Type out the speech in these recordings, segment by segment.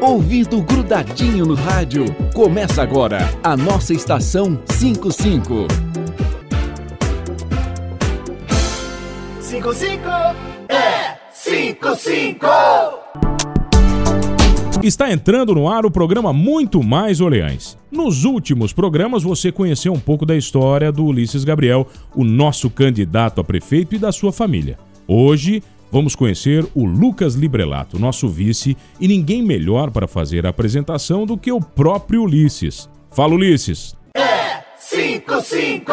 Ouvido grudadinho no rádio. Começa agora a nossa estação 55. 55 é 55. Está entrando no ar o programa Muito Mais Orleães. Nos últimos programas você conheceu um pouco da história do Ulisses Gabriel, o nosso candidato a prefeito e da sua família. Hoje vamos conhecer o Lucas Librelato, nosso vice, e ninguém melhor para fazer a apresentação do que o próprio Ulisses. Fala, Ulisses! É 55!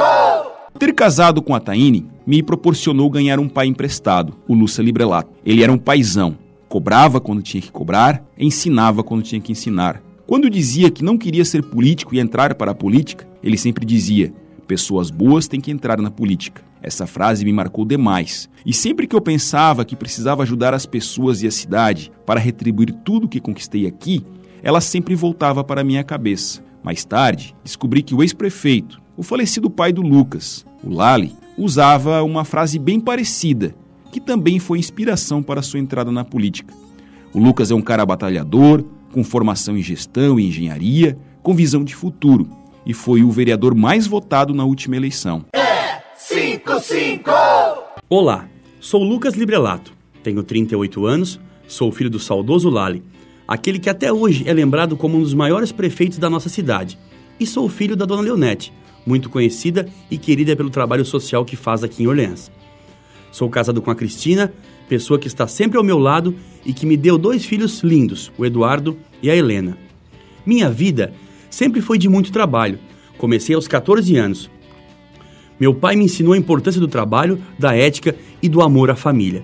Ter casado com a Taine me proporcionou ganhar um pai emprestado, o Lúcia Librelato. Ele era um paizão, cobrava quando tinha que cobrar, ensinava quando tinha que ensinar. Quando dizia que não queria ser político e entrar para a política, ele sempre dizia: pessoas boas têm que entrar na política. Essa frase me marcou demais. E sempre que eu pensava que precisava ajudar as pessoas e a cidade para retribuir tudo que conquistei aqui, ela sempre voltava para minha cabeça. Mais tarde, descobri que o ex-prefeito, o falecido pai do Lucas, o Lali, usava uma frase bem parecida, que também foi inspiração para sua entrada na política. O Lucas é um cara batalhador, com formação em gestão e engenharia, com visão de futuro, e foi o vereador mais votado na última eleição. É 55! Olá, sou Lucas Librelato, tenho 38 anos, sou filho do saudoso Lali, aquele que até hoje é lembrado como um dos maiores prefeitos da nossa cidade, e sou filho da dona Leonete, muito conhecida e querida pelo trabalho social que faz aqui em Orleans. Sou casado com a Cristina, pessoa que está sempre ao meu lado e que me deu dois filhos lindos, o Eduardo e a Helena. Minha vida sempre foi de muito trabalho. Comecei aos 14 anos, meu pai me ensinou a importância do trabalho, da ética e do amor à família.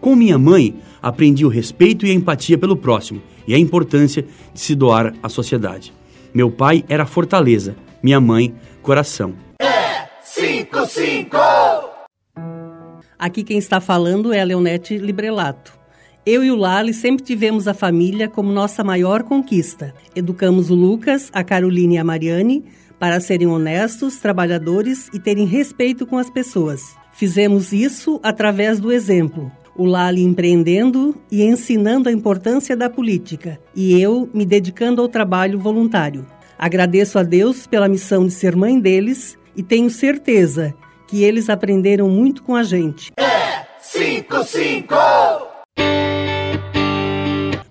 Com minha mãe, aprendi o respeito e a empatia pelo próximo e a importância de se doar à sociedade. Meu pai era fortaleza, minha mãe, coração. É 55! Aqui quem está falando é a Leonete Librelato. Eu e o Lali sempre tivemos a família como nossa maior conquista. Educamos o Lucas, a Caroline e a Mariane para serem honestos, trabalhadores e terem respeito com as pessoas. Fizemos isso através do exemplo. O Lali empreendendo e ensinando a importância da política, e eu me dedicando ao trabalho voluntário. Agradeço a Deus pela missão de ser mãe deles e tenho certeza que eles aprenderam muito com a gente. É 55!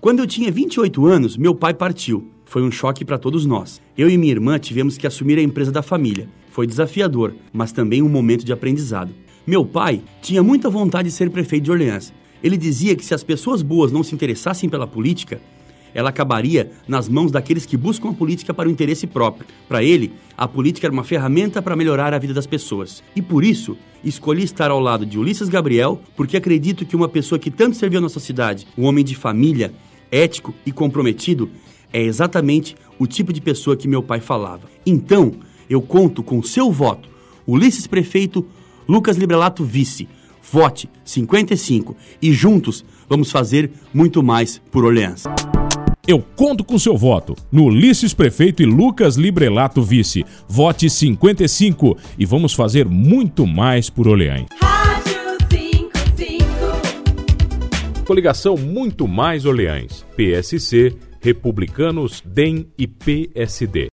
Quando eu tinha 28 anos, meu pai partiu. Foi um choque para todos nós. Eu e minha irmã tivemos que assumir a empresa da família. Foi desafiador, mas também um momento de aprendizado. Meu pai tinha muita vontade de ser prefeito de Orleans. Ele dizia que se as pessoas boas não se interessassem pela política, ela acabaria nas mãos daqueles que buscam a política para o interesse próprio. Para ele, a política era uma ferramenta para melhorar a vida das pessoas. E por isso, escolhi estar ao lado de Ulisses Gabriel, porque acredito que uma pessoa que tanto serviu a nossa cidade, um homem de família, ético e comprometido, é exatamente o tipo de pessoa que meu pai falava. Então, eu conto com seu voto. Ulisses Prefeito, Lucas Librelato Vice. Vote 55 e juntos vamos fazer muito mais por Orleans. Eu conto com seu voto. No Ulisses Prefeito e Lucas Librelato Vice. Vote 55 e vamos fazer muito mais por Orleans. Coligação Muito Mais Orleans. PSC Republicanos, DEM e PSD.